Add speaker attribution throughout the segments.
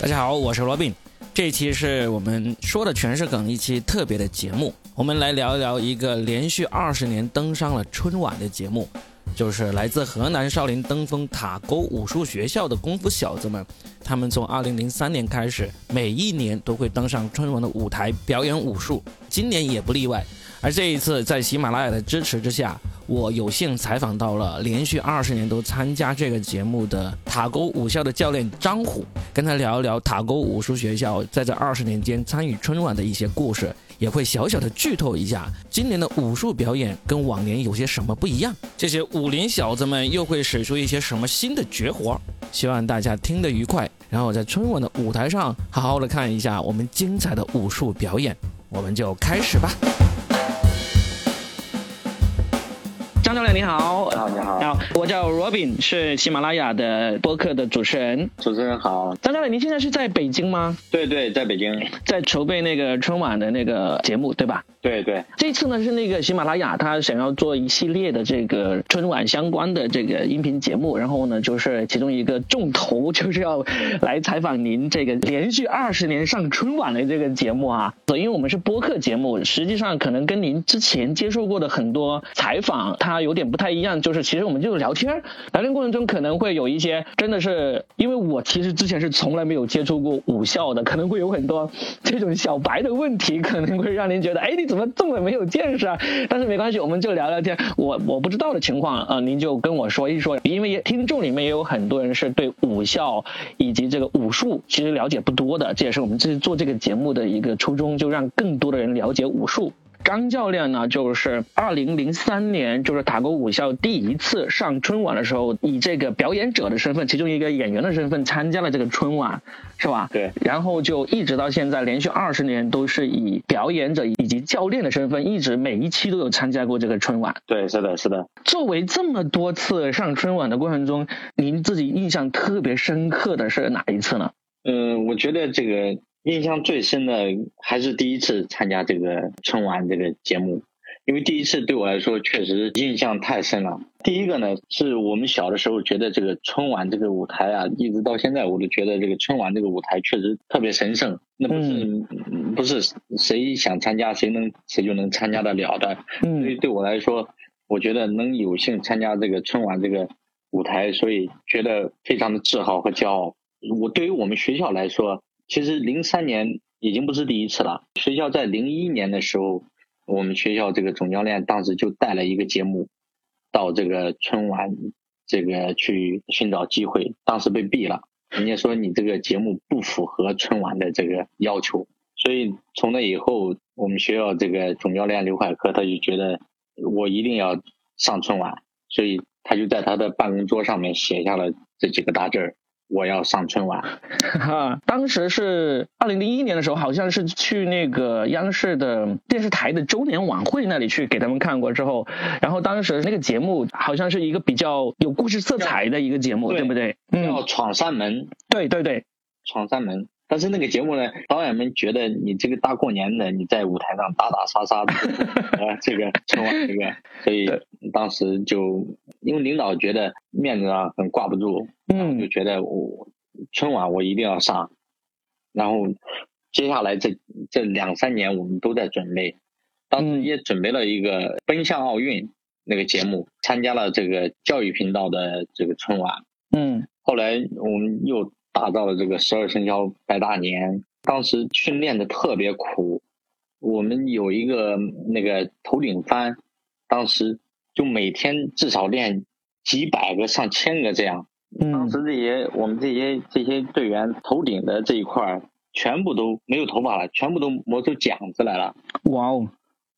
Speaker 1: 大家好，我是罗宾。这一期是我们说的全是梗一期特别的节目，我们来聊一聊一个连续二十年登上了春晚的节目，就是来自河南少林登封塔沟武术学校的功夫小子们。他们从二零零三年开始，每一年都会登上春晚的舞台表演武术，今年也不例外。而这一次，在喜马拉雅的支持之下，我有幸采访到了连续二十年都参加这个节目的塔沟武校的教练张虎，跟他聊一聊塔沟武术学校在这二十年间参与春晚的一些故事，也会小小的剧透一下今年的武术表演跟往年有些什么不一样，这些武林小子们又会使出一些什么新的绝活。希望大家听得愉快，然后在春晚的舞台上好好的看一下我们精彩的武术表演，我们就开始吧。张教练你好，
Speaker 2: 你好，你好，
Speaker 1: 我叫 Robin，是喜马拉雅的播客的主持人。
Speaker 2: 主持人好，
Speaker 1: 张教练，您现在是在北京吗？
Speaker 2: 对对，在北京，
Speaker 1: 在筹备那个春晚的那个节目，对吧？
Speaker 2: 对对，
Speaker 1: 这次呢是那个喜马拉雅，他想要做一系列的这个春晚相关的这个音频节目，然后呢就是其中一个重头就是要来采访您这个连续二十年上春晚的这个节目啊。因为我们是播客节目，实际上可能跟您之前接受过的很多采访它有点不太一样，就是其实我们就是聊天，聊天过程中可能会有一些真的是，因为我其实之前是从来没有接触过武校的，可能会有很多这种小白的问题，可能会让您觉得，哎，你。怎么这么没有见识啊？但是没关系，我们就聊聊天。我我不知道的情况啊，您就跟我说一说。因为听众里面也有很多人是对武校以及这个武术其实了解不多的，这也是我们这做这个节目的一个初衷，就让更多的人了解武术。张教练呢，就是二零零三年，就是塔沟武校第一次上春晚的时候，以这个表演者的身份，其中一个演员的身份参加了这个春晚，是吧？
Speaker 2: 对。
Speaker 1: 然后就一直到现在，连续二十年都是以表演者以及教练的身份，一直每一期都有参加过这个春晚。
Speaker 2: 对，是的，是的。
Speaker 1: 作为这么多次上春晚的过程中，您自己印象特别深刻的是哪一次呢？
Speaker 2: 嗯，我觉得这个。印象最深的还是第一次参加这个春晚这个节目，因为第一次对我来说确实印象太深了。第一个呢，是我们小的时候觉得这个春晚这个舞台啊，一直到现在我都觉得这个春晚这个舞台确实特别神圣，那不是不是谁想参加谁能谁就能参加得了的。所以对我来说，我觉得能有幸参加这个春晚这个舞台，所以觉得非常的自豪和骄傲。我对于我们学校来说。其实零三年已经不是第一次了。学校在零一年的时候，我们学校这个总教练当时就带了一个节目到这个春晚这个去寻找机会，当时被毙了。人家说你这个节目不符合春晚的这个要求，所以从那以后，我们学校这个总教练刘海科他就觉得我一定要上春晚，所以他就在他的办公桌上面写下了这几个大字儿。我要上春晚，
Speaker 1: 哈，当时是二零零一年的时候，好像是去那个央视的电视台的周年晚会那里去给他们看过之后，然后当时那个节目好像是一个比较有故事色彩的一个节目，对不对？
Speaker 2: 叫闯山门，
Speaker 1: 对对对，
Speaker 2: 闯山门。但是那个节目呢，导演们觉得你这个大过年的，你在舞台上打打杀杀的，啊，这个春晚这个，所以当时就因为领导觉得面子上很挂不住，嗯，就觉得我春晚我一定要上，然后接下来这这两三年我们都在准备，当时也准备了一个奔向奥运那个节目，参加了这个教育频道的这个春晚，嗯，后来我们又。打造了这个十二生肖拜大年，当时训练的特别苦，我们有一个那个头顶翻，当时就每天至少练几百个、上千个这样。当时这些我们这些这些队员头顶的这一块全部都没有头发了，全部都磨出茧子来了。
Speaker 1: 哇哦！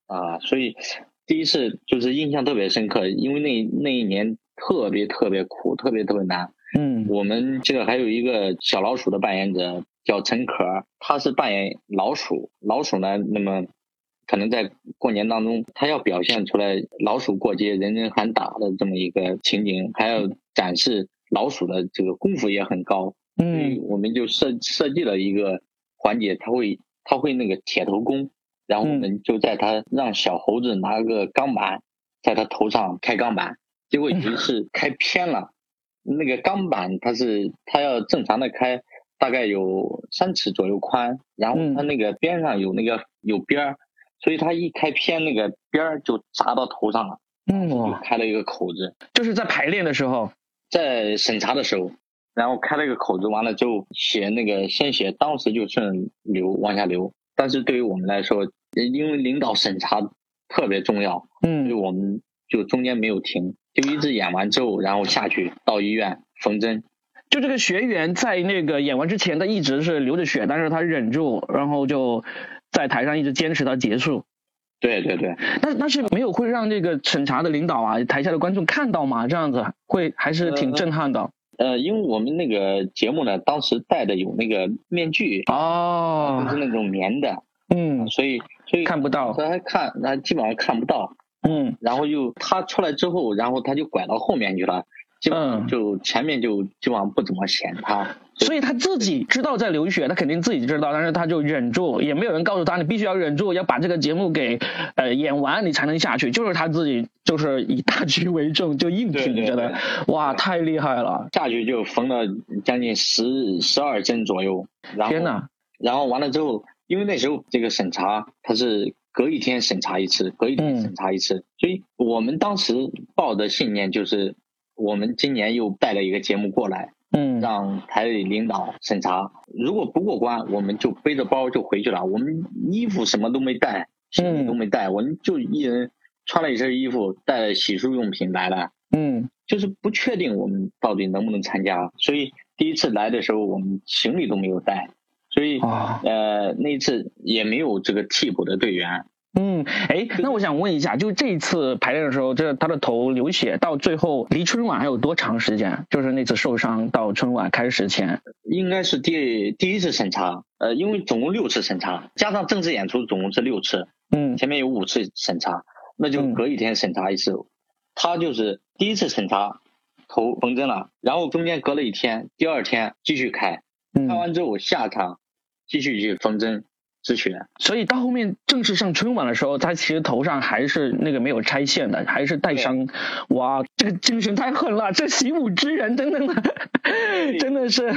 Speaker 2: 啊，所以第一次就是印象特别深刻，因为那那一年特别特别苦，特别特别难。嗯，我们这个还有一个小老鼠的扮演者叫陈可，他是扮演老鼠。老鼠呢，那么可能在过年当中，他要表现出来老鼠过街人人喊打的这么一个情景，还要展示老鼠的这个功夫也很高。嗯，我们就设设计了一个环节，他会他会那个铁头功，然后我们就在他让小猴子拿个钢板在他头上开钢板，结果有一 是开偏了。那个钢板它是它要正常的开，大概有三尺左右宽，然后它那个边上有那个有边儿，所以它一开偏那个边儿就砸到头上了，嗯，就开了一个口子，
Speaker 1: 就是在排练的时候，
Speaker 2: 在审查的时候，然后开了一个口子，完了之后血那个鲜血当时就顺流往下流，但是对于我们来说，因为领导审查特别重要，嗯，所以我们就中间没有停，就一直演完之后，然后下去到医院缝针。
Speaker 1: 就这个学员在那个演完之前，他一直是流着血，但是他忍住，然后就在台上一直坚持到结束。
Speaker 2: 对对对，
Speaker 1: 但但是没有会让这个审查的领导啊，台下的观众看到吗？这样子会还是挺震撼的。
Speaker 2: 呃，因为我们那个节目呢，当时戴的有那个面具哦，是那种棉的，嗯，所以所以
Speaker 1: 看不到，
Speaker 2: 他看那基本上看不到，嗯，然后又他出来之后，然后他就拐到后面去了。嗯，就前面就基本上不怎么显他，
Speaker 1: 所以他自己知道在流血，他肯定自己知道，但是他就忍住，也没有人告诉他你必须要忍住，要把这个节目给呃演完，你才能下去。就是他自己就是以大局为重，就硬挺着的，哇，太厉害了！
Speaker 2: 下去就缝了将近十十二针左右，
Speaker 1: 天呐！
Speaker 2: 然后完了之后，因为那时候这个审查他是隔一天审查一次，隔一天审查一次，所以我们当时抱的信念就是。我们今年又带了一个节目过来，嗯，让台里领导审查。如果不过关，我们就背着包就回去了。我们衣服什么都没带，行李都没带，我们就一人穿了一身衣服，带了洗漱用品来了。嗯，就是不确定我们到底能不能参加，所以第一次来的时候，我们行李都没有带，所以呃那一次也没有这个替补的队员。
Speaker 1: 嗯，哎，那我想问一下，就这一次排练的时候，这他的头流血，到最后离春晚还有多长时间？就是那次受伤到春晚开始前，
Speaker 2: 应该是第第一次审查，呃，因为总共六次审查，加上正式演出总共是六次，嗯，前面有五次审查，那就隔一天审查一次。他就是第一次审查，头缝针了，然后中间隔了一天，第二天继续开，开完之后下场继续去缝针。止血，
Speaker 1: 所以到后面正式上春晚的时候，他其实头上还是那个没有拆线的，还是带伤。哇，这个精神太狠了！这习武之人，真的，真的是。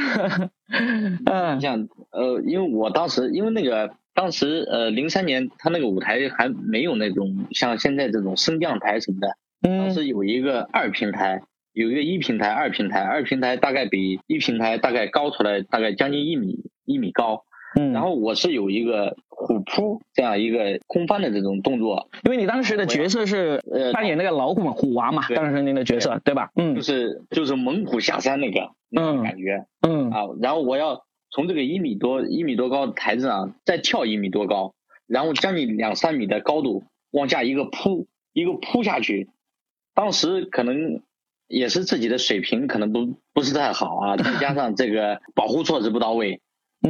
Speaker 2: 嗯，像呃，因为我当时，因为那个当时呃，零三年他那个舞台还没有那种像现在这种升降台什么的，当时有一个二平台，有一个一平台、二平台，二平台大概比一平台大概高出来大概将近一米一米高。嗯，然后我是有一个虎扑这样一个空翻的这种动作，
Speaker 1: 因为你当时的角色是呃扮演那个老虎嘛，虎娃嘛，当时您的角色对。吧？
Speaker 2: 嗯，就是就是猛虎下山那个那种感觉，嗯。啊，然后我要从这个一米多一米多高的台子上再跳一米多高，然后将近两三米的高度往下一个扑一个扑下去，当时可能也是自己的水平可能不不是太好啊，再加上这个保护措施不到位。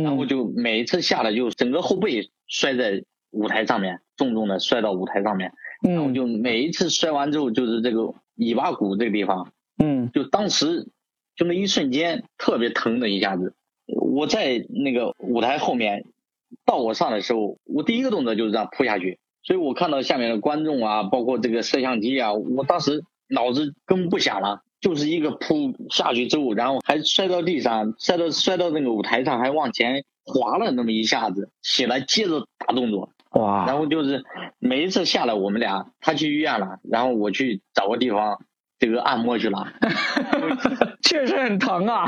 Speaker 2: 然后就每一次下来就整个后背摔在舞台上面，重重的摔到舞台上面。然后就每一次摔完之后，就是这个尾巴骨这个地方，嗯，就当时就那一瞬间特别疼的一下子。我在那个舞台后面，到我上的时候，我第一个动作就是这样扑下去。所以我看到下面的观众啊，包括这个摄像机啊，我当时脑子根本不想了。就是一个扑下去之后，然后还摔到地上，摔到摔到那个舞台上，还往前滑了那么一下子，起来接着打动作，哇！然后就是每一次下来，我们俩他去医院了，然后我去找个地方。这个按摩去了，
Speaker 1: 确实很疼啊！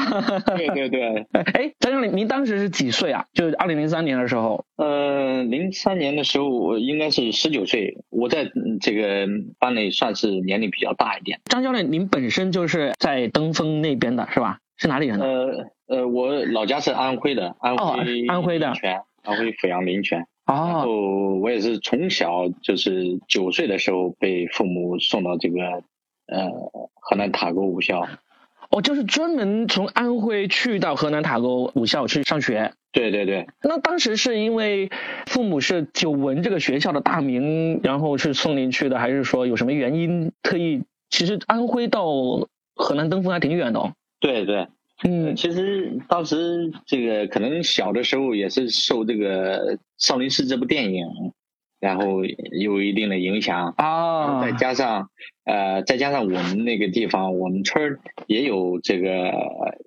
Speaker 2: 对对对，
Speaker 1: 哎，张经理，您当时是几岁啊？就是二零零三年的时候。
Speaker 2: 呃，零三年的时候我应该是十九岁，我在这个班里算是年龄比较大一点。
Speaker 1: 张教练，您本身就是在登封那边的是吧？是哪里人？
Speaker 2: 呃呃，我老家是安徽的，安徽
Speaker 1: 安徽的
Speaker 2: 泉，安徽阜阳临泉。哦。然后我也是从小就是九岁的时候被父母送到这个。呃，河南塔沟武校，
Speaker 1: 哦，就是专门从安徽去到河南塔沟武校去上学。
Speaker 2: 对对对。
Speaker 1: 那当时是因为父母是久闻这个学校的大名，然后是送您去的，还是说有什么原因特意？其实安徽到河南登封还挺远的哦。
Speaker 2: 对对，嗯，其实当时这个可能小的时候也是受这个《少林寺》这部电影。然后有一定的影响啊，再加上呃，再加上我们那个地方，我们村儿也有这个，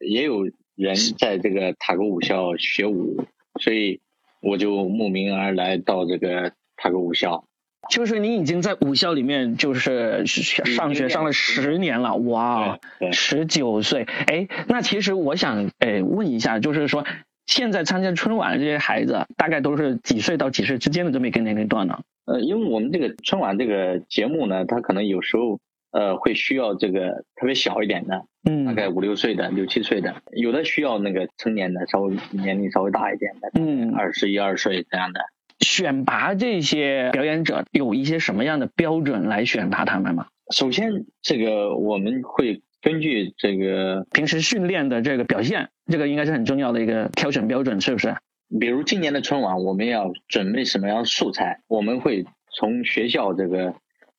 Speaker 2: 也有人在这个塔沟武校学武，所以我就慕名而来到这个塔沟武校。
Speaker 1: 就是你已经在武校里面就是上学上了十年了，哇，十九岁，哎，那其实我想哎问一下，就是说现在参加春晚的这些孩子，大概都是几岁到几岁之间的这么一个年龄段呢？
Speaker 2: 呃，因为我们这个春晚这个节目呢，它可能有时候呃会需要这个特别小一点的，嗯，大概五六岁的、六七岁的，有的需要那个成年的，稍微年龄稍微大一点的，嗯，二十一二岁这样的。
Speaker 1: 选拔这些表演者有一些什么样的标准来选拔他们吗？
Speaker 2: 首先，这个我们会根据这个
Speaker 1: 平时训练的这个表现，这个应该是很重要的一个挑选标准，是不是？
Speaker 2: 比如今年的春晚，我们要准备什么样的素材？我们会从学校这个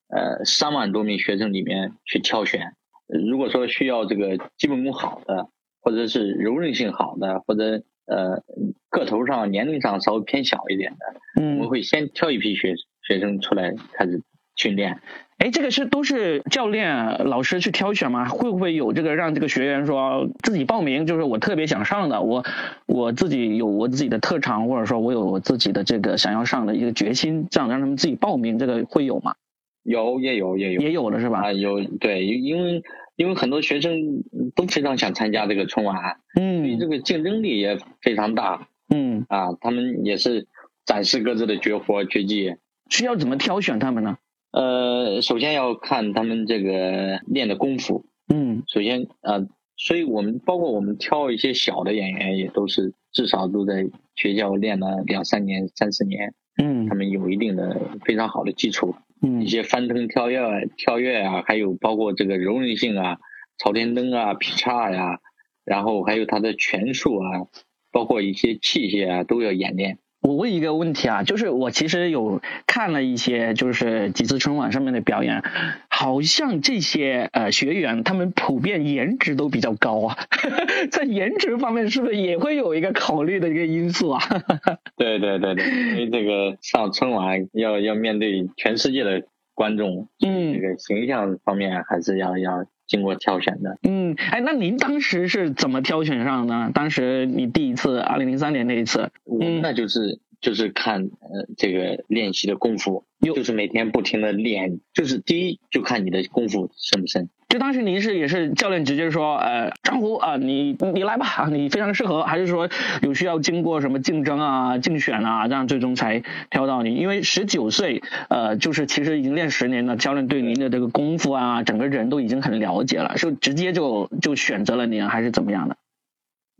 Speaker 2: 呃三万多名学生里面去挑选。如果说需要这个基本功好的，或者是柔韧性好的，或者呃，个头上、年龄上稍微偏小一点的，嗯，我们会先挑一批学学生出来开始训练。
Speaker 1: 哎，这个是都是教练老师去挑选吗？会不会有这个让这个学员说自己报名？就是我特别想上的，我我自己有我自己的特长，或者说我有我自己的这个想要上的一个决心，这样让他们自己报名，这个会有吗？
Speaker 2: 有，也有，也有，
Speaker 1: 也有了是吧？
Speaker 2: 啊，有，对，因为。因为很多学生都非常想参加这个春晚，嗯，这个竞争力也非常大，嗯，啊，他们也是展示各自的绝活绝技。
Speaker 1: 需要怎么挑选他们呢？
Speaker 2: 呃，首先要看他们这个练的功夫，嗯，首先啊，所以我们包括我们挑一些小的演员，也都是至少都在学校练了两三年、三四年，嗯，他们有一定的非常好的基础。嗯一些翻腾跳跃、跳跃啊，还有包括这个柔韧性啊、朝天蹬啊、劈叉呀，然后还有他的拳术啊，包括一些器械啊，都要演练。
Speaker 1: 我问一个问题啊，就是我其实有看了一些，就是几次春晚上面的表演，好像这些呃学员他们普遍颜值都比较高啊，在颜值方面是不是也会有一个考虑的一个因素啊？
Speaker 2: 对对对对，因为这个上春晚要要面对全世界的观众，嗯，这个形象方面还是要要经过挑选的。
Speaker 1: 嗯，哎，那您当时是怎么挑选上呢？当时你第一次二零零三年那一次，
Speaker 2: 嗯，那就是就是看呃这个练习的功夫，就是每天不停的练，就是第一就看你的功夫深不深。
Speaker 1: 就当时您是也是教练直接说，呃，张虎啊，你你来吧啊，你非常适合，还是说有需要经过什么竞争啊、竞选啊，这样最终才挑到你？因为十九岁，呃，就是其实已经练十年了，教练对您的这个功夫啊，整个人都已经很了解了，是直接就就选择了您，还是怎么样的？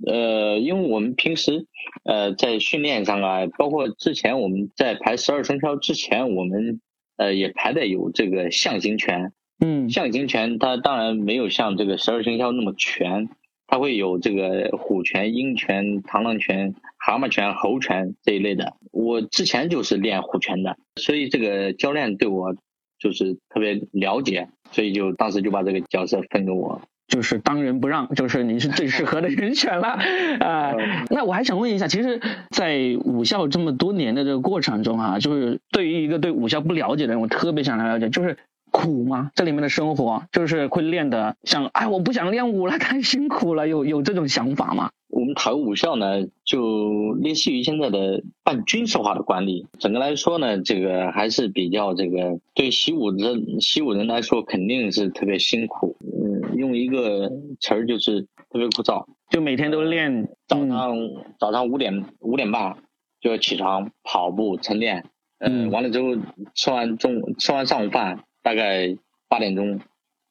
Speaker 2: 呃，因为我们平时呃在训练上啊，包括之前我们在排十二生肖之前，我们呃也排的有这个象形拳。嗯，象形拳它当然没有像这个十二生肖那么全，它会有这个虎拳、鹰拳、螳螂拳、蛤蟆拳、猴拳这一类的。我之前就是练虎拳的，所以这个教练对我就是特别了解，所以就当时就把这个角色分给我，
Speaker 1: 就是当仁不让，就是你是最适合的人选了 啊。那我还想问一下，其实，在武校这么多年的这个过程中啊，就是对于一个对武校不了解的人，我特别想了解，就是。苦吗？这里面的生活就是会练的，像哎，我不想练武了，太辛苦了，有有这种想法吗？
Speaker 2: 我们塔沟武校呢，就类似于现在的半军事化的管理。整个来说呢，这个还是比较这个对习武的习武人来说，肯定是特别辛苦。嗯，用一个词儿就是特别枯燥，
Speaker 1: 就每天都练，
Speaker 2: 早上早上五点五点半就要起床跑步晨练，嗯，完了之后吃完中午吃完上午饭。大概八点钟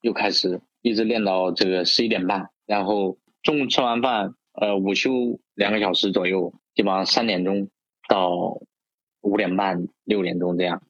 Speaker 2: 又开始，一直练到这个十一点半，然后中午吃完饭，呃，午休两个小时左右，基本上三点钟到五点半、六点钟这样。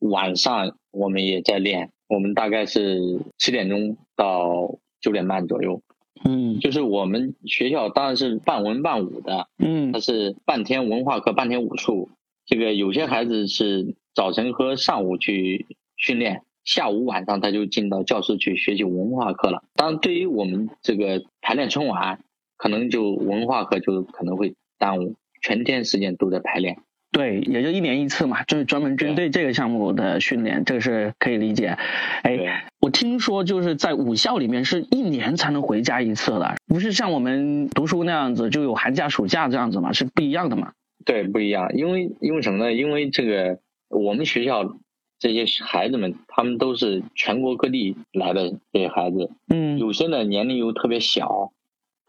Speaker 2: 晚上我们也在练，我们大概是七点钟到九点半左右。嗯，就是我们学校当然是半文半武的，嗯，它是半天文化课，半天武术。这个有些孩子是早晨和上午去。训练下午晚上他就进到教室去学习文化课了。当然，对于我们这个排练春晚，可能就文化课就可能会耽误，全天时间都在排练。
Speaker 1: 对，也就一年一次嘛，就是专门针对这个项目的训练，这个是可以理解。哎，我听说就是在武校里面是一年才能回家一次的，不是像我们读书那样子就有寒假、暑假这样子嘛，是不一样的嘛？
Speaker 2: 对，不一样，因为因为什么呢？因为这个我们学校这些孩子们，他们都是全国各地来的这些孩子，
Speaker 1: 嗯，
Speaker 2: 有些呢年龄又特别小。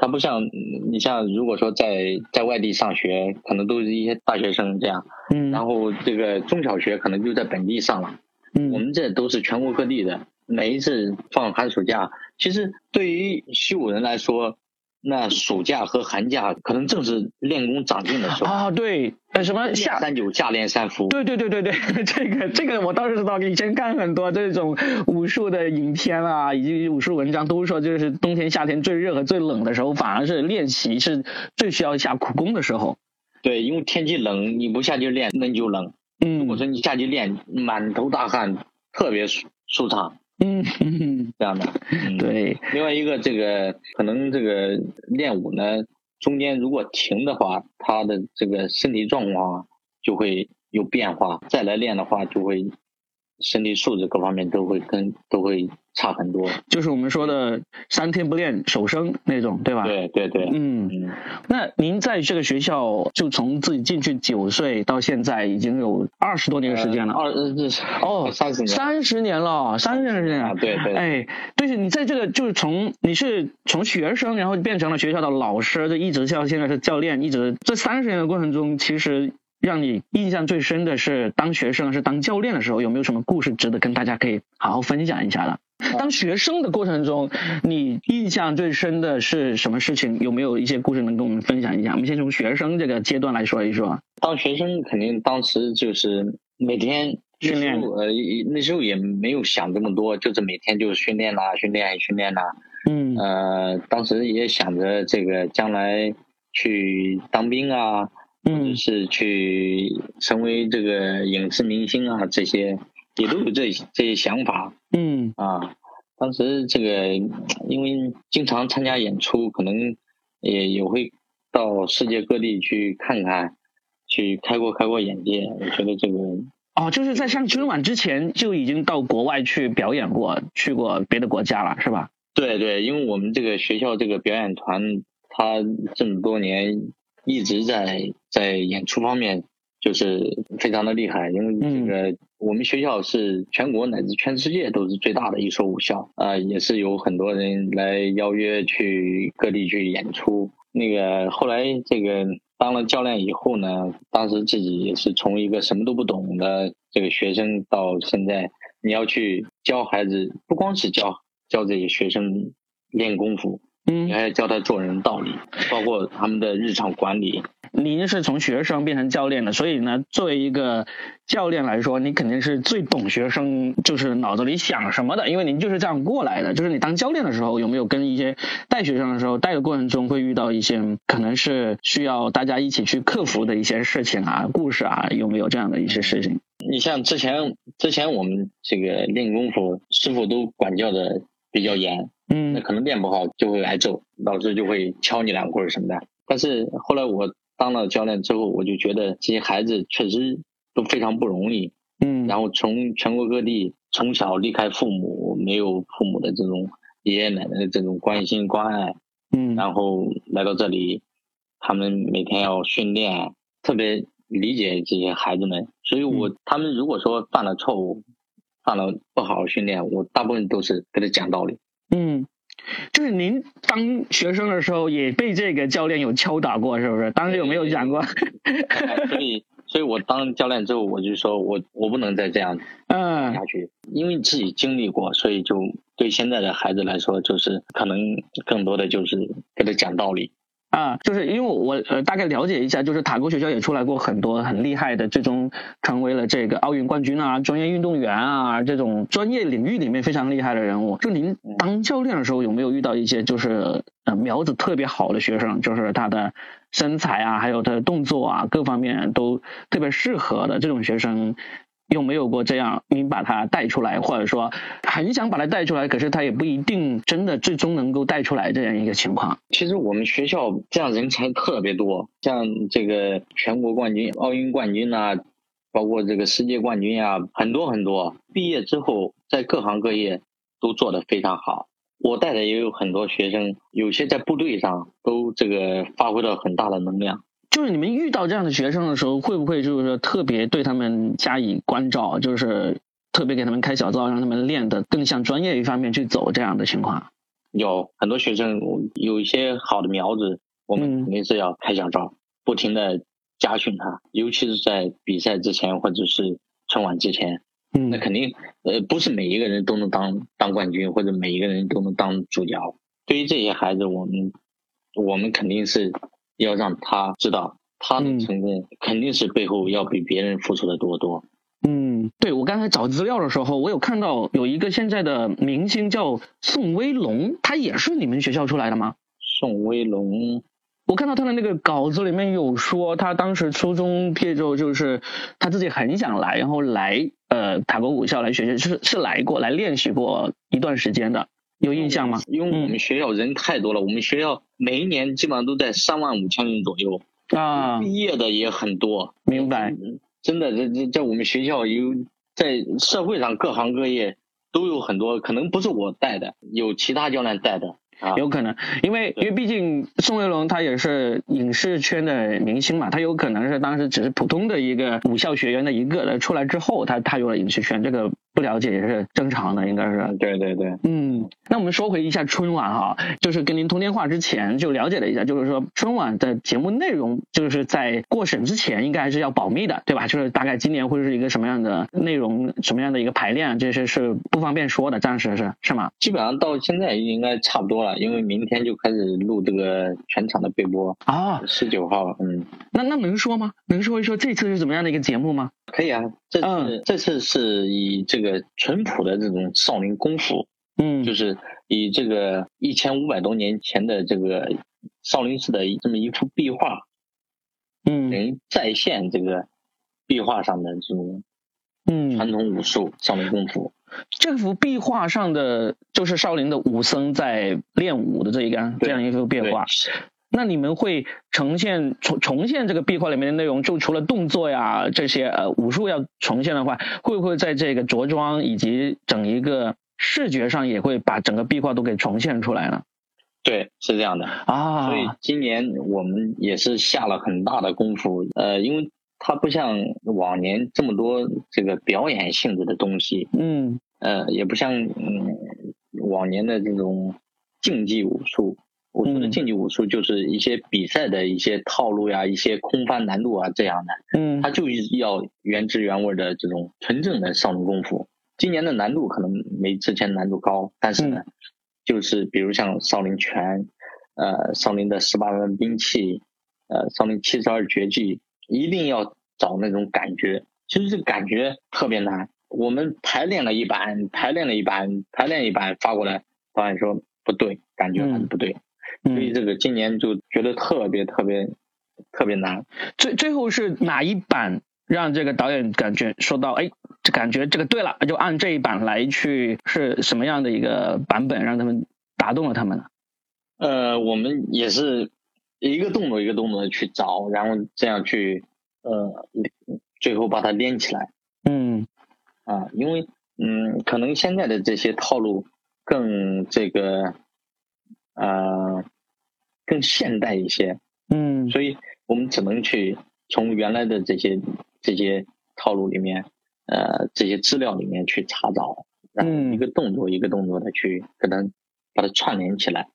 Speaker 2: 他不像你像，如果说在在外地上学，可能都是一些大学生这样，
Speaker 1: 嗯，
Speaker 2: 然后这个中小学可能就在本地上了，
Speaker 1: 嗯，
Speaker 2: 我们这都是全国各地的，每一次放寒暑假，其实对于西武人来说。那暑假和寒假可能正是练功长进的时候
Speaker 1: 啊，对，呃，什么
Speaker 2: 夏三九，夏练三伏，
Speaker 1: 对对对对对，这个这个我倒是知道，以前看很多这种武术的影片啊，以及武术文章，都说就是冬天、夏天最热和最冷的时候，反而是练习是最需要下苦功的时候。
Speaker 2: 对，因为天气冷，你不下去练，那你就冷。
Speaker 1: 嗯，
Speaker 2: 如果说你下去练，满头大汗，特别舒舒畅。
Speaker 1: 嗯，
Speaker 2: 这样的，
Speaker 1: 对。
Speaker 2: 另外一个，这个可能这个练武呢，中间如果停的话，他的这个身体状况就会有变化，再来练的话就会。身体素质各方面都会跟都会差很多，
Speaker 1: 就是我们说的三天不练手生那种，对吧？
Speaker 2: 对对对，
Speaker 1: 嗯。那您在这个学校就从自己进去九岁到现在已经有二十多年时间了，
Speaker 2: 二这是
Speaker 1: 哦
Speaker 2: 三十年，
Speaker 1: 三十年了，三十年
Speaker 2: 啊，对对。
Speaker 1: 哎，对，你在这个就是从你是从学生，然后变成了学校的老师，就一直到现在是教练，一直这三十年的过程中，其实。让你印象最深的是当学生是当教练的时候，有没有什么故事值得跟大家可以好好分享一下的？当学生的过程中，你印象最深的是什么事情？有没有一些故事能跟我们分享一下？我们先从学生这个阶段来说一说。
Speaker 2: 当学生肯定当时就是每天
Speaker 1: 训练，
Speaker 2: 呃，那时候也没有想这么多，就是每天就是训练啦，训练训练啦。
Speaker 1: 嗯。
Speaker 2: 呃，当时也想着这个将来去当兵啊。
Speaker 1: 嗯，
Speaker 2: 是去成为这个影视明星啊，这些也都有这这些想法。
Speaker 1: 嗯
Speaker 2: 啊，当时这个因为经常参加演出，可能也也会到世界各地去看看，去开阔开阔眼界。我觉得这个
Speaker 1: 哦，就是在上春晚之前就已经到国外去表演过，去过别的国家了，是吧？
Speaker 2: 对对，因为我们这个学校这个表演团，他这么多年。一直在在演出方面就是非常的厉害，因为这个我们学校是全国乃至全世界都是最大的一所武校啊，也是有很多人来邀约去各地去演出。那个后来这个当了教练以后呢，当时自己也是从一个什么都不懂的这个学生，到现在你要去教孩子，不光是教教这些学生练功夫。
Speaker 1: 嗯，
Speaker 2: 你还要教他做人道理，包括他们的日常管理。
Speaker 1: 您是从学生变成教练的，所以呢，作为一个教练来说，你肯定是最懂学生就是脑子里想什么的，因为您就是这样过来的。就是你当教练的时候，有没有跟一些带学生的时候，带的过程中会遇到一些可能是需要大家一起去克服的一些事情啊、故事啊，有没有这样的一些事情？
Speaker 2: 你像之前之前我们这个练功夫，师傅都管教的比较严。
Speaker 1: 嗯，
Speaker 2: 那可能练不好就会挨揍，老师就会敲你两棍什么的。但是后来我当了教练之后，我就觉得这些孩子确实都非常不容易。
Speaker 1: 嗯，
Speaker 2: 然后从全国各地从小离开父母，没有父母的这种爷爷奶奶的这种关心关爱，
Speaker 1: 嗯，
Speaker 2: 然后来到这里，他们每天要训练，特别理解这些孩子们。所以我他们如果说犯了错误，犯了不好好训练，我大部分都是跟他讲道理。
Speaker 1: 嗯，就是您当学生的时候也被这个教练有敲打过，是不是？当时有没有讲过？
Speaker 2: 所以，所以我当教练之后，我就说我我不能再这样
Speaker 1: 嗯
Speaker 2: 下去，因为自己经历过，所以就对现在的孩子来说，就是可能更多的就是给他讲道理。
Speaker 1: 啊，就是因为我呃大概了解一下，就是塔沟学校也出来过很多很厉害的，最终成为了这个奥运冠军啊、专业运动员啊这种专业领域里面非常厉害的人物。就您当教练的时候，有没有遇到一些就是呃苗子特别好的学生，就是他的身材啊，还有他的动作啊各方面都特别适合的这种学生？有没有过这样，您把他带出来，或者说很想把他带出来，可是他也不一定真的最终能够带出来这样一个情况？
Speaker 2: 其实我们学校这样人才特别多，像这个全国冠军、奥运冠军啊，包括这个世界冠军啊，很多很多。毕业之后，在各行各业都做得非常好。我带的也有很多学生，有些在部队上都这个发挥了很大的能量。
Speaker 1: 就是你们遇到这样的学生的时候，会不会就是说特别对他们加以关照，就是特别给他们开小灶，让他们练得更向专业一方面去走这样的情况？
Speaker 2: 有很多学生有一些好的苗子，我们肯定是要开小灶，不停的加训他，尤其是在比赛之前或者是春晚之前，
Speaker 1: 嗯，
Speaker 2: 那肯定呃不是每一个人都能当当冠军，或者每一个人都能当主角。对于这些孩子，我们我们肯定是。要让他知道，他的成功肯定是背后要比别人付出的多多。
Speaker 1: 嗯，对我刚才找资料的时候，我有看到有一个现在的明星叫宋威龙，他也是你们学校出来的吗？
Speaker 2: 宋威龙，
Speaker 1: 我看到他的那个稿子里面有说，他当时初中毕业之后，就是他自己很想来，然后来呃塔国武校来学习，是是来过来练习过一段时间的。有印象吗？
Speaker 2: 因为我们学校人太多了，我们学校每一年基本上都在三万五千人左右
Speaker 1: 啊，
Speaker 2: 毕业的也很多。
Speaker 1: 明白，
Speaker 2: 真的，这这在我们学校有，在社会上各行各业都有很多，可能不是我带的，有其他教练带的。
Speaker 1: 有可能，因为因为毕竟宋威龙他也是影视圈的明星嘛，他有可能是当时只是普通的一个武校学员的一个，出来之后他踏入了影视圈，这个不了解也是正常的，应该是。
Speaker 2: 对对对，
Speaker 1: 嗯，那我们说回一下春晚哈，就是跟您通电话之前就了解了一下，就是说春晚的节目内容就是在过审之前应该还是要保密的，对吧？就是大概今年会是一个什么样的内容，什么样的一个排练，这些是不方便说的，暂时是是吗？
Speaker 2: 基本上到现在应该差不多了。因为明天就开始录这个全场的备播
Speaker 1: 啊，
Speaker 2: 十九号，嗯，
Speaker 1: 那那能说吗？能说一说这次是怎么样的一个节目吗？
Speaker 2: 可以啊，这次这次是以这个淳朴的这种少林功夫，
Speaker 1: 嗯，
Speaker 2: 就是以这个一千五百多年前的这个少林寺的这么一幅壁画，
Speaker 1: 嗯，
Speaker 2: 等于再现这个壁画上的这种
Speaker 1: 嗯
Speaker 2: 传统武术少林功夫。
Speaker 1: 这幅壁画上的就是少林的武僧在练武的这一个这样一幅壁画，那你们会呈现重重现这个壁画里面的内容，就除了动作呀这些呃武术要重现的话，会不会在这个着装以及整一个视觉上也会把整个壁画都给重现出来呢？
Speaker 2: 对，是这样的
Speaker 1: 啊。
Speaker 2: 所以今年我们也是下了很大的功夫，呃，因为。它不像往年这么多这个表演性质的东西，
Speaker 1: 嗯，
Speaker 2: 呃，也不像嗯往年的这种竞技武术。我说的竞技武术就是一些比赛的一些套路呀，一些空翻难度啊这样的。
Speaker 1: 嗯，
Speaker 2: 它就是要原汁原味的这种纯正的少林功夫。今年的难度可能没之前难度高，但是呢，就是比如像少林拳，呃，少林的十八般兵器，呃，少林七十二绝技。一定要找那种感觉，其实这个感觉特别难。我们排练了一版，排练了一版，排练一版发过来，导演说不对，感觉还是不对。所以这个今年就觉得特别特别特别难。
Speaker 1: 最最后是哪一版让这个导演感觉说到，哎，这感觉这个对了，就按这一版来去，是什么样的一个版本让他们打动了他们呢？
Speaker 2: 呃，我们也是。一个动作一个动作的去找，然后这样去，呃，最后把它连起来。
Speaker 1: 嗯，
Speaker 2: 啊，因为嗯，可能现在的这些套路更这个，呃，更现代一些。
Speaker 1: 嗯，
Speaker 2: 所以我们只能去从原来的这些这些套路里面，呃，这些资料里面去查找，然后一个动作一个动作的去可能把它串联起来。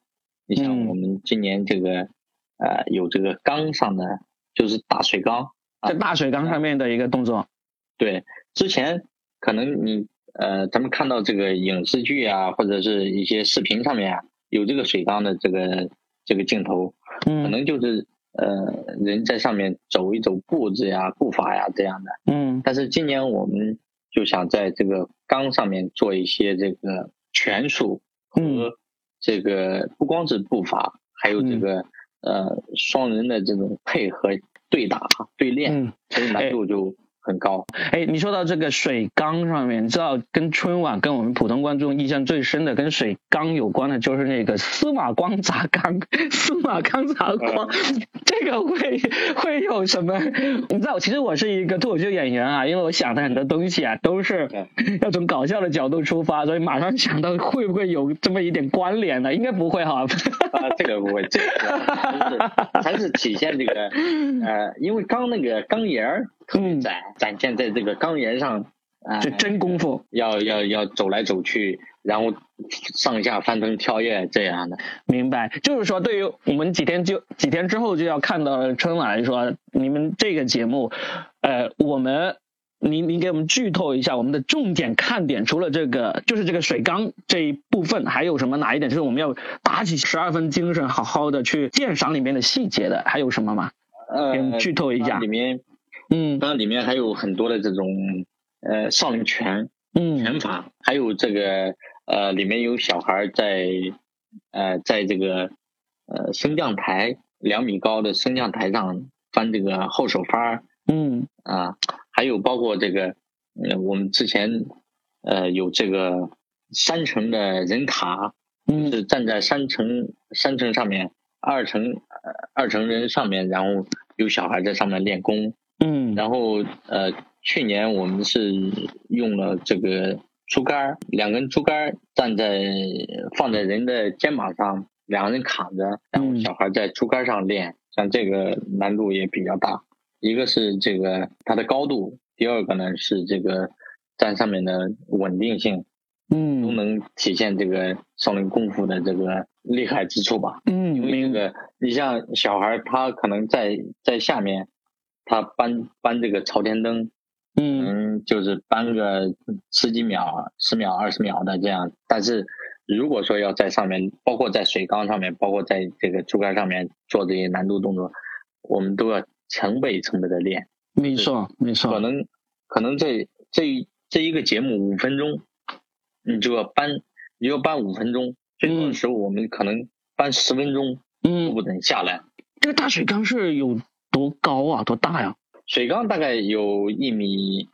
Speaker 2: 你像我们今年这个。呃，有这个缸上的，就是大水缸，
Speaker 1: 在大水缸上面的一个动作。
Speaker 2: 对，之前可能你呃，咱们看到这个影视剧啊，或者是一些视频上面啊，有这个水缸的这个这个镜头，
Speaker 1: 嗯，
Speaker 2: 可能就是呃，人在上面走一走步子呀、步伐呀这样的。
Speaker 1: 嗯，
Speaker 2: 但是今年我们就想在这个缸上面做一些这个拳术和这个不光是步伐，还有这个。呃，双人的这种配合对打对练，所以难度就很高。
Speaker 1: 哎，你说到这个水缸上面，你知道跟春晚跟我们普通观众印象最深的跟水缸有关的，就是那个司马光砸缸，司马光砸缸，这个会会有什么？你知道，其实我是一个脱口秀演员啊，因为我想的很多东西啊，都是 要从搞笑的角度出发，所以马上想到会不会有这么一点关联呢？应该不会哈。
Speaker 2: 啊，这个不会，这个还是体现这个呃，因为刚那个缸沿儿。嗯，展展现在这个钢岩上，啊，
Speaker 1: 就真功夫，
Speaker 2: 要要要走来走去，然后上下翻腾跳跃这样的。
Speaker 1: 明白，就是说，对于我们几天就几天之后就要看到春晚来说，你们这个节目，呃，我们，您您给我们剧透一下我们的重点看点，除了这个，就是这个水缸这一部分，还有什么哪一点？就是我们要打起十二分精神，好好的去鉴赏里面的细节的，还有什么吗？
Speaker 2: 呃，
Speaker 1: 剧透一下
Speaker 2: 里面。
Speaker 1: 嗯，
Speaker 2: 当然里面还有很多的这种呃少林拳，
Speaker 1: 嗯，
Speaker 2: 拳法，还有这个呃里面有小孩在呃在这个呃升降台两米高的升降台上翻这个后手翻
Speaker 1: 嗯。
Speaker 2: 啊，还有包括这个呃我们之前呃有这个三层的人塔，
Speaker 1: 嗯，
Speaker 2: 是站在三层三层上面，二层二层人上面，然后有小孩在上面练功。
Speaker 1: 嗯，
Speaker 2: 然后呃，去年我们是用了这个竹竿，两根竹竿站在放在人的肩膀上，两个人扛着，然后小孩在竹竿上练，像这个难度也比较大。一个是这个它的高度，第二个呢是这个站上面的稳定性，
Speaker 1: 嗯，
Speaker 2: 都能体现这个少林功夫的这个厉害之处吧。
Speaker 1: 嗯，
Speaker 2: 因为这个你像小孩，他可能在在下面。他搬搬这个朝天灯，
Speaker 1: 嗯，
Speaker 2: 就是搬个十几秒、十秒、二十秒的这样。但是如果说要在上面，包括在水缸上面，包括在这个竹竿上面做这些难度动作，我们都要成倍成倍的练。
Speaker 1: 没错，没错。
Speaker 2: 可能可能这这这一个节目五分钟，你就要搬，你要搬五分钟。最多的时候我们可能搬十分钟，
Speaker 1: 嗯，
Speaker 2: 不等下来。
Speaker 1: 这个大水缸是有。多高啊？多大呀？
Speaker 2: 水缸大概有一米，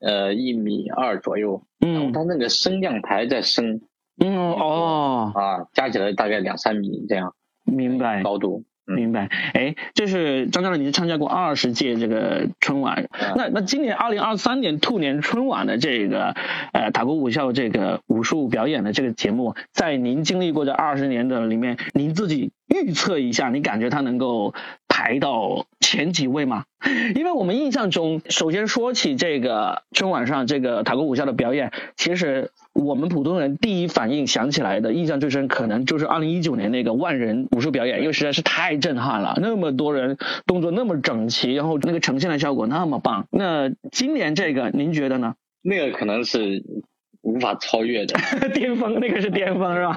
Speaker 2: 呃，一米二左右。
Speaker 1: 嗯，
Speaker 2: 它那个升降台在升。
Speaker 1: 嗯哦。
Speaker 2: 啊，加起来大概两三米这样。
Speaker 1: 明白。
Speaker 2: 高度。
Speaker 1: 明白，哎，就是张教授，你是参加过二十届这个春晚，那那今年二零二三年兔年春晚的这个呃塔沟武校这个武术表演的这个节目，在您经历过这二十年的里面，您自己预测一下，你感觉它能够排到前几位吗？因为我们印象中，首先说起这个春晚上这个塔沟武校的表演，其实。我们普通人第一反应想起来的印象最深，可能就是二零一九年那个万人武术表演，因为实在是太震撼了，那么多人动作那么整齐，然后那个呈现的效果那么棒。那今年这个您觉得呢？
Speaker 2: 那个可能是无法超越的
Speaker 1: 巅峰，那个是巅峰是
Speaker 2: 吧？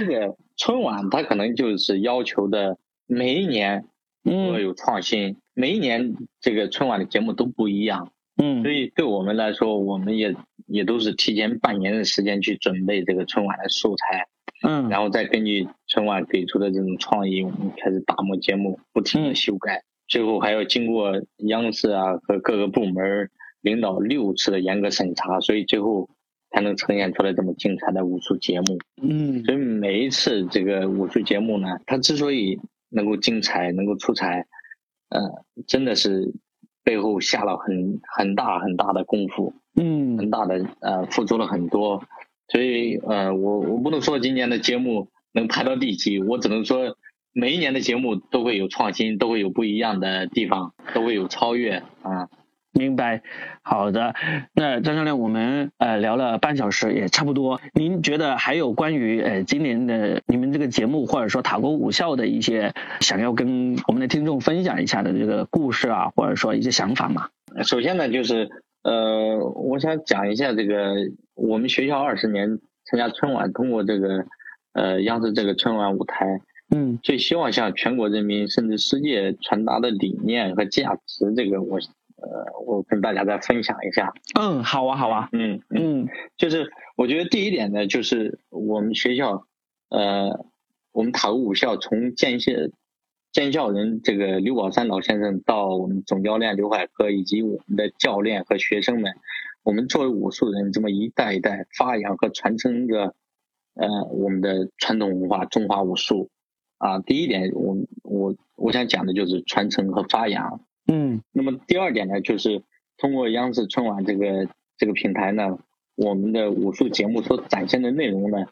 Speaker 2: 这个春晚它可能就是要求的每一年都要有创新，每一年这个春晚的节目都不一样。
Speaker 1: 嗯，
Speaker 2: 所以对我们来说，我们也也都是提前半年的时间去准备这个春晚的素材，
Speaker 1: 嗯，
Speaker 2: 然后再根据春晚给出的这种创意，我们开始打磨节目，不停的修改，最后还要经过央视啊和各个部门领导六次的严格审查，所以最后才能呈现出来这么精彩的武术节目。
Speaker 1: 嗯，
Speaker 2: 所以每一次这个武术节目呢，它之所以能够精彩，能够出彩，呃，真的是。背后下了很很大很大的功夫，
Speaker 1: 嗯，
Speaker 2: 很大的呃付出了很多，所以呃我我不能说今年的节目能排到第几，我只能说每一年的节目都会有创新，都会有不一样的地方，都会有超越啊。
Speaker 1: 明白，好的。那张教练，我们呃聊了半小时，也差不多。您觉得还有关于呃今年的你们这个节目，或者说塔沟武校的一些想要跟我们的听众分享一下的这个故事啊，或者说一些想法吗？
Speaker 2: 首先呢，就是呃，我想讲一下这个我们学校二十年参加春晚，通过这个呃央视这个春晚舞台，
Speaker 1: 嗯，
Speaker 2: 最希望向全国人民甚至世界传达的理念和价值，这个我。呃，我跟大家再分享一下。
Speaker 1: 嗯，好啊，好啊。
Speaker 2: 嗯嗯，就是我觉得第一点呢，就是我们学校，呃，我们塔沟武校从建校建校人这个刘宝山老先生到我们总教练刘海科以及我们的教练和学生们，我们作为武术人，这么一代一代发扬和传承着呃我们的传统文化中华武术啊。第一点，我我我想讲的就是传承和发扬。
Speaker 1: 嗯，
Speaker 2: 那么第二点呢，就是通过央视春晚这个这个平台呢，我们的武术节目所展现的内容呢，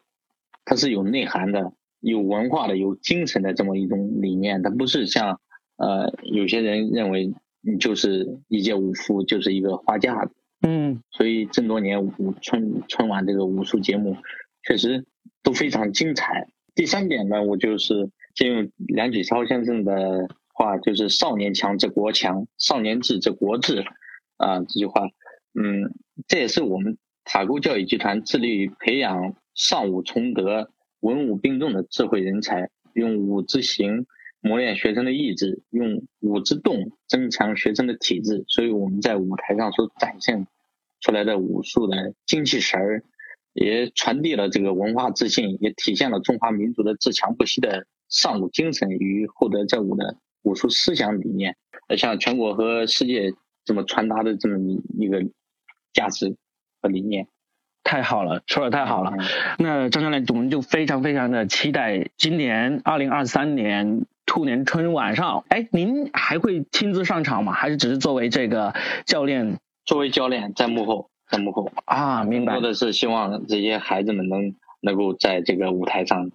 Speaker 2: 它是有内涵的。有文化的、有精神的这么一种理念，它不是像呃有些人认为你就是一介武夫，就是一个花架子。
Speaker 1: 嗯，
Speaker 2: 所以这么多年武春春晚这个武术节目确实都非常精彩。第三点呢，我就是借用梁启超先生的话，就是“少年强则国强，少年智则国智”啊这句话，嗯，这也是我们塔沟教育集团致力于培养尚武崇德。文武并重的智慧人才，用武之行磨练学生的意志，用武之动增强学生的体质。所以我们在舞台上所展现出来的武术的精气神儿，也传递了这个文化自信，也体现了中华民族的自强不息的尚武精神与厚德载物的武术思想理念，向全国和世界这么传达的这么一一个价值和理念。
Speaker 1: 太好了，说的太好了。那张教练，我们就非常非常的期待今年二零二三年兔年春晚上，哎，您还会亲自上场吗？还是只是作为这个教练？
Speaker 2: 作为教练，在幕后，在幕后
Speaker 1: 啊，明白。
Speaker 2: 说的是希望这些孩子们能能够在这个舞台上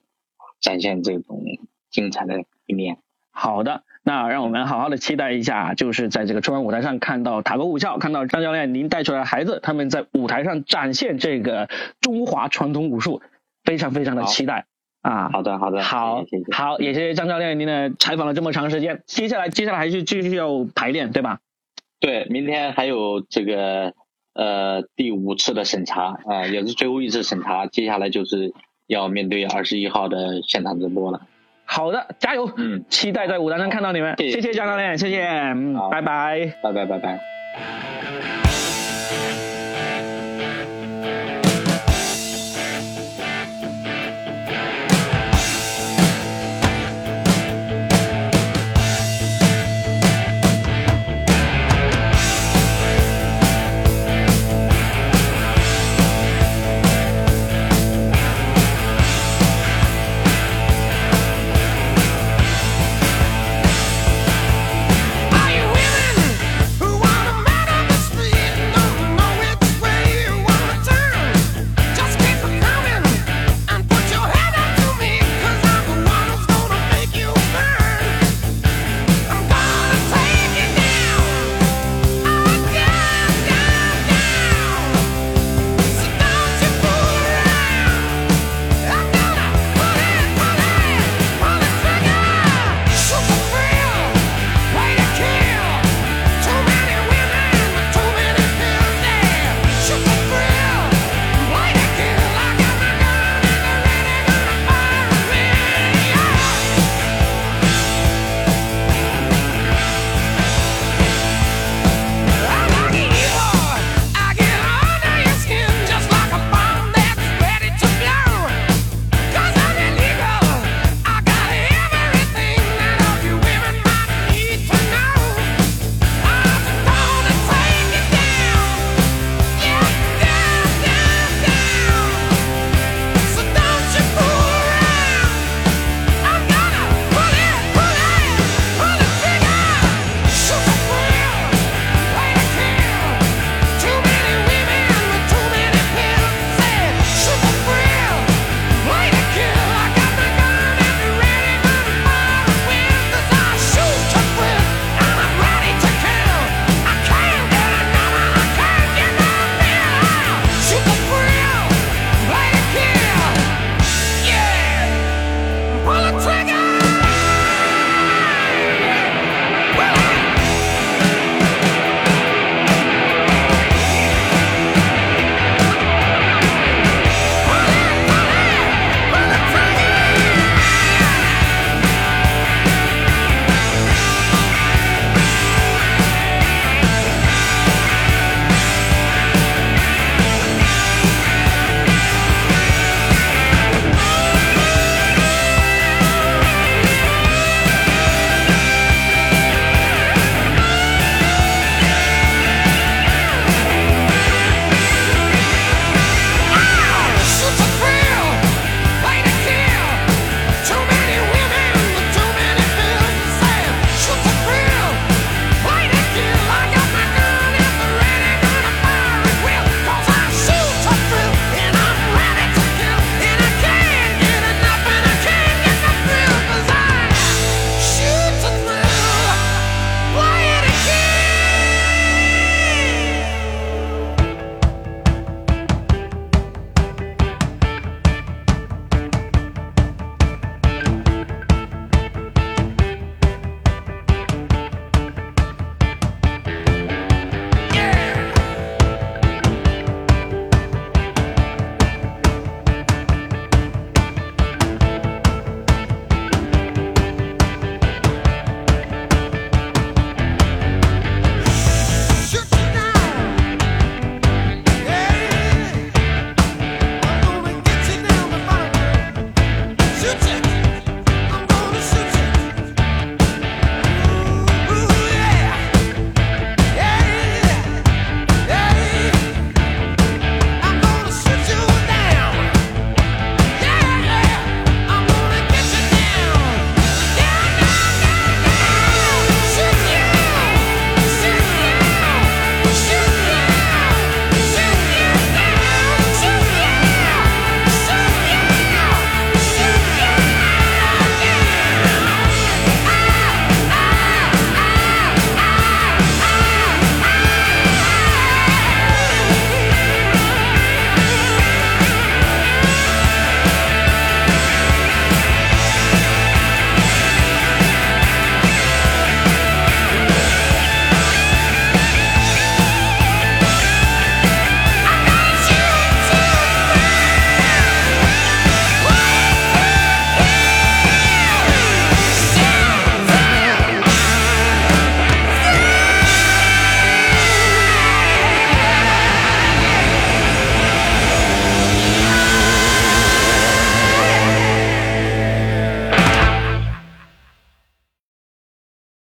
Speaker 2: 展现这种精彩的一面。
Speaker 1: 好的。那让我们好好的期待一下，就是在这个春晚舞台上看到塔沟武校，看到张教练您带出来的孩子，他们在舞台上展现这个中华传统武术，非常非常的期待啊！
Speaker 2: 好的，好的，
Speaker 1: 好，好，也谢谢张教练您的采访了这么长时间，接下来接下来还是继续要排练，对吧？
Speaker 2: 对，明天还有这个呃第五次的审查啊，也是最后一次审查，接下来就是要面对二十一号的现场直播了。
Speaker 1: 好的，加油！嗯，期待在舞台上看到你们。谢谢张教练，谢谢，嗯，拜拜，
Speaker 2: 拜拜，拜拜。